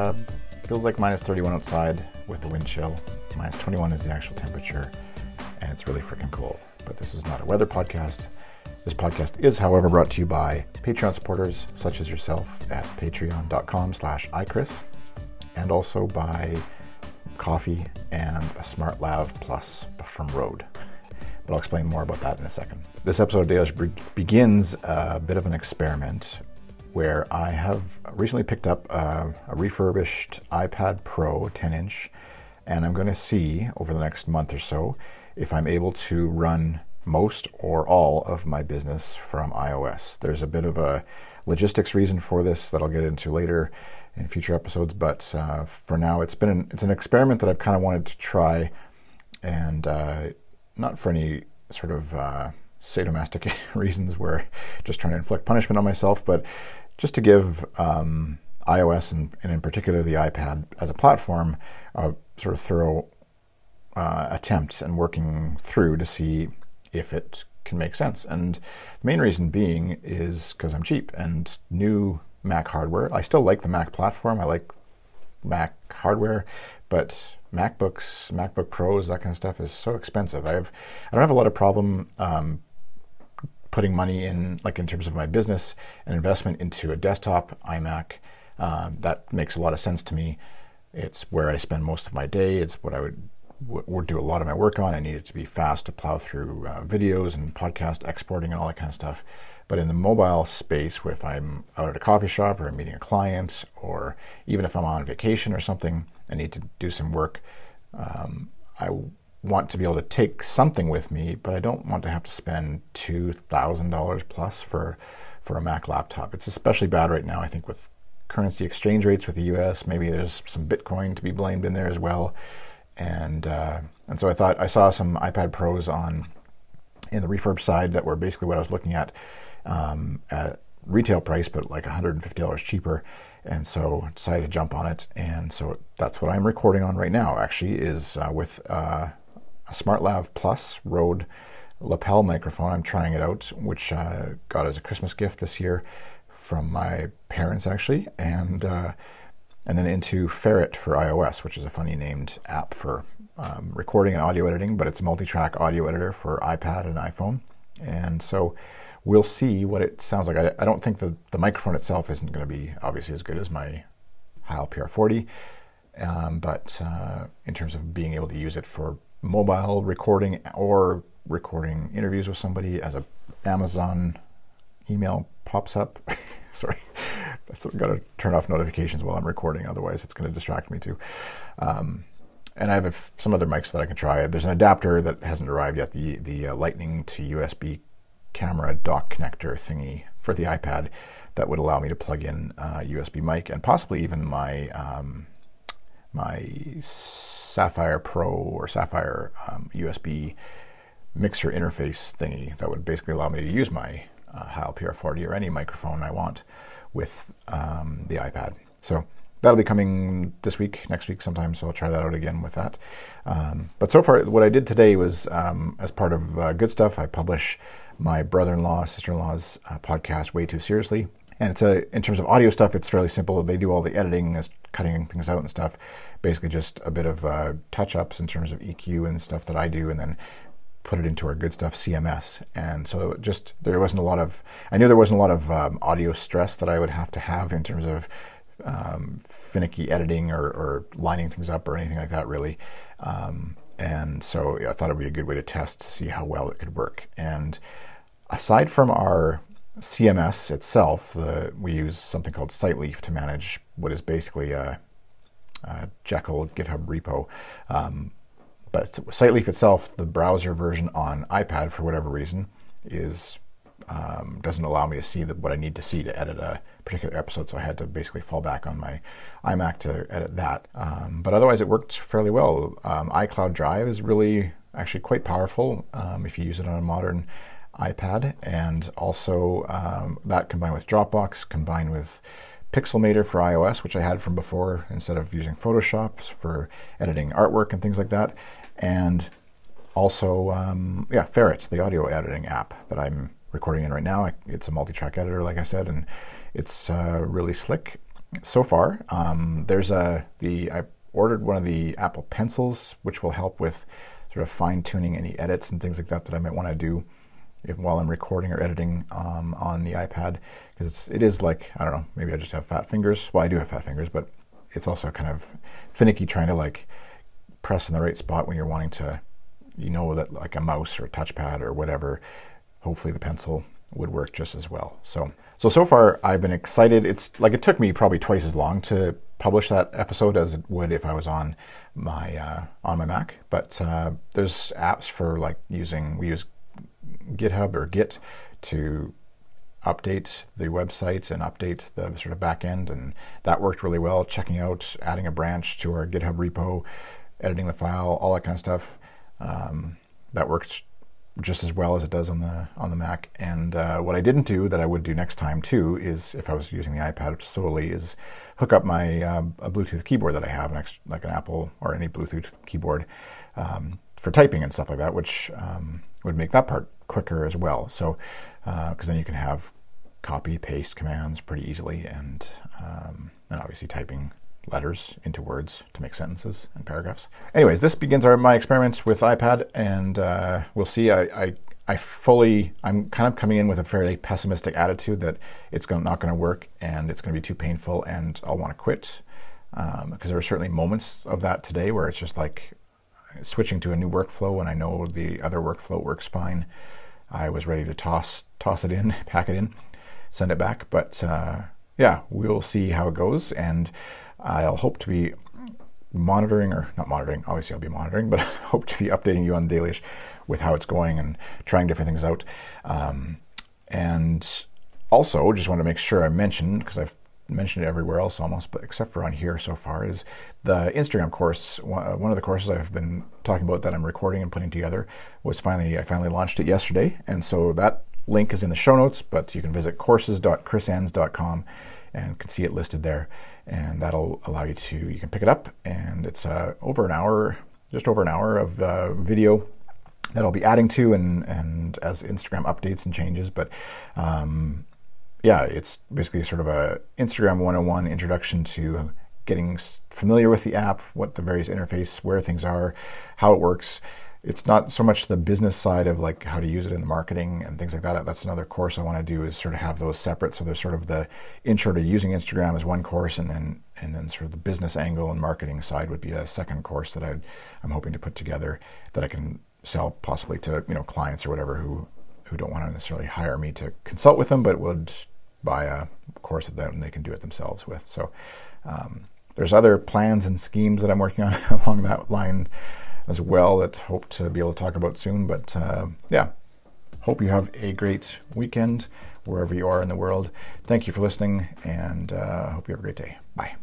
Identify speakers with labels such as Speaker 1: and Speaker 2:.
Speaker 1: Uh, feels like minus 31 outside with the wind chill. Minus 21 is the actual temperature, and it's really freaking cold. But this is not a weather podcast. This podcast is, however, brought to you by Patreon supporters such as yourself at patreon.com slash iChris, and also by coffee and a Smart Lav Plus from Rode. But I'll explain more about that in a second. This episode of Dailyish begins a bit of an experiment where I have recently picked up a, a refurbished iPad Pro 10 inch, and I'm going to see over the next month or so if I'm able to run most or all of my business from iOS. There's a bit of a logistics reason for this that I'll get into later in future episodes, but uh, for now, it's been an, it's an experiment that I've kind of wanted to try, and uh, not for any sort of uh, sadomastic reasons where just trying to inflict punishment on myself, but just to give um, iOS and, and, in particular the iPad as a platform a sort of thorough uh, attempt and working through to see if it can make sense. And the main reason being is because I'm cheap and new Mac hardware. I still like the Mac platform. I like Mac hardware, but MacBooks, MacBook Pros, that kind of stuff is so expensive. I have, I don't have a lot of problem um, putting money in, like in terms of my business and investment into a desktop iMac. Uh, that makes a lot of sense to me. It's where I spend most of my day. It's what I would, would do a lot of my work on. I need it to be fast to plow through uh, videos and podcast exporting and all that kind of stuff. But in the mobile space, if I'm out at a coffee shop or I'm meeting a client, or even if I'm on vacation or something, I need to do some work. Um, I want to be able to take something with me, but I don't want to have to spend two thousand dollars plus for for a Mac laptop. It's especially bad right now, I think, with currency exchange rates with the U.S. Maybe there's some Bitcoin to be blamed in there as well, and uh, and so I thought I saw some iPad Pros on in the refurb side that were basically what I was looking at um, at retail price, but like $150 cheaper. And so decided to jump on it. And so that's what I'm recording on right now, actually, is uh, with uh, a SmartLav Plus Rode lapel microphone. I'm trying it out, which I uh, got as a Christmas gift this year from my parents, actually, and uh, and then into Ferrite for iOS, which is a funny named app for um, recording and audio editing, but it's a multi-track audio editor for iPad and iPhone. And so we'll see what it sounds like. I, I don't think the, the microphone itself isn't going to be obviously as good as my Heil PR40, um, but uh, in terms of being able to use it for mobile recording or recording interviews with somebody as a Amazon email pops up. Sorry, I've got to turn off notifications while I'm recording, otherwise it's going to distract me too. Um, and I have some other mics that I can try. There's an adapter that hasn't arrived yet, the the uh, Lightning to USB camera dock connector thingy for the iPad that would allow me to plug in a uh, USB mic and possibly even my um, my Saffire Pro or Saffire um, USB mixer interface thingy that would basically allow me to use my uh, Heil PR40 or any microphone I want with um, the iPad. So that'll be coming this week, next week sometime. So I'll try that out again with that. Um, but so far, what I did today was um, as part of uh, Good Stuff, I publish my brother-in-law, sister-in-law's uh, podcast, Way Too Seriously. And it's a, in terms of audio stuff, it's fairly simple. They do all the editing, cutting things out and stuff. Basically, just a bit of uh, touch-ups in terms of EQ and stuff that I do, and then put it into our good stuff CMS. And so just there wasn't a lot of I knew there wasn't a lot of um, audio stress that I would have to have in terms of um, finicky editing or, or, lining things up or anything like that really. Um, and so I thought it would be a good way to test to see how well it could work. And aside from our CMS itself, the, we use something called SiteLeaf to manage what is basically a, a Jekyll GitHub repo. Um, but SiteLeaf itself, the browser version on iPad, for whatever reason, is um, doesn't allow me to see the, what I need to see to edit a particular episode. So I had to basically fall back on my iMac to edit that. Um, but otherwise, it worked fairly well. Um, iCloud Drive is really actually quite powerful um, if you use it on a modern iPad, and also um, that combined with Dropbox, combined with Pixelmator for iOS, which I had from before, instead of using Photoshop for editing artwork and things like that, and also um, yeah, Ferrite, the audio editing app that I'm recording in right now. It's a multi-track editor, like I said, and it's uh, really slick. so far. Um, there's a the I ordered one of the Apple Pencils, which will help with sort of fine tuning any edits and things like that that I might want to do if, while I'm recording or editing um, on the iPad because it is like I don't know maybe I just have fat fingers. Well, I do have fat fingers, but it's also kind of finicky trying to like press in the right spot when you're wanting to you know that like a mouse or a touchpad or whatever. Hopefully the pencil would work just as well. So so so far I've been excited. It's like it took me probably twice as long to publish that episode as it would if I was on my uh, on my Mac. But uh, there's apps for like using we use GitHub or Git to update the website and update the sort of back end, and that worked really well. Checking out, adding a branch to our GitHub repo, editing the file, all that kind of stuff. Um, that worked just as well as it does on the on the Mac. And uh, what I didn't do that I would do next time too is if I was using the iPad solely is hook up my uh, a Bluetooth keyboard that I have next like an Apple or any Bluetooth keyboard um, for typing and stuff like that, which um, would make that part quicker as well. So because uh, then you can have copy paste commands pretty easily and um, and obviously typing letters into words to make sentences and paragraphs. Anyways, this begins our, my experiments with iPad, and uh, we'll see. I, I, I, fully, I'm kind of coming in with a fairly pessimistic attitude that it's gonna, not going to work and it's going to be too painful and I'll want to quit. Because um, there are certainly moments of that today where it's just like switching to a new workflow when I know the other workflow works fine. I was ready to toss toss it in, pack it in, send it back. But uh, yeah, we'll see how it goes, and I'll hope to be monitoring or not monitoring. Obviously, I'll be monitoring, but I hope to be updating you on dailyish with how it's going and trying different things out. Um, and also, just want to make sure I mentioned because I've mentioned it everywhere else almost, but except for on here so far, is the Instagram course. One of the courses I've been talking about that I'm recording and putting together was finally I finally launched it yesterday, and so that link is in the show notes. But you can visit courses.chrisenns.com and can see it listed there and that'll allow you to you can pick it up and it's uh, over an hour just over an hour of uh, video that I'll be adding to and and as Instagram updates and changes but um, yeah it's basically sort of a Instagram 101 introduction to getting familiar with the app what the various interface where things are how it works it's not so much the business side of like how to use it in the marketing and things like that. That's another course I want to do is sort of have those separate. So there's sort of the intro to using Instagram as one course, and then and then sort of the business angle and marketing side would be a second course that i am hoping to put together that I can sell possibly to you know clients or whatever who who don't want to necessarily hire me to consult with them, but would buy a course that then they can do it themselves with. So um, there's other plans and schemes that I'm working on along that line as well that hope to be able to talk about soon. But uh, yeah, hope you have a great weekend wherever you are in the world. Thank you for listening, and uh, hope you have a great day. Bye.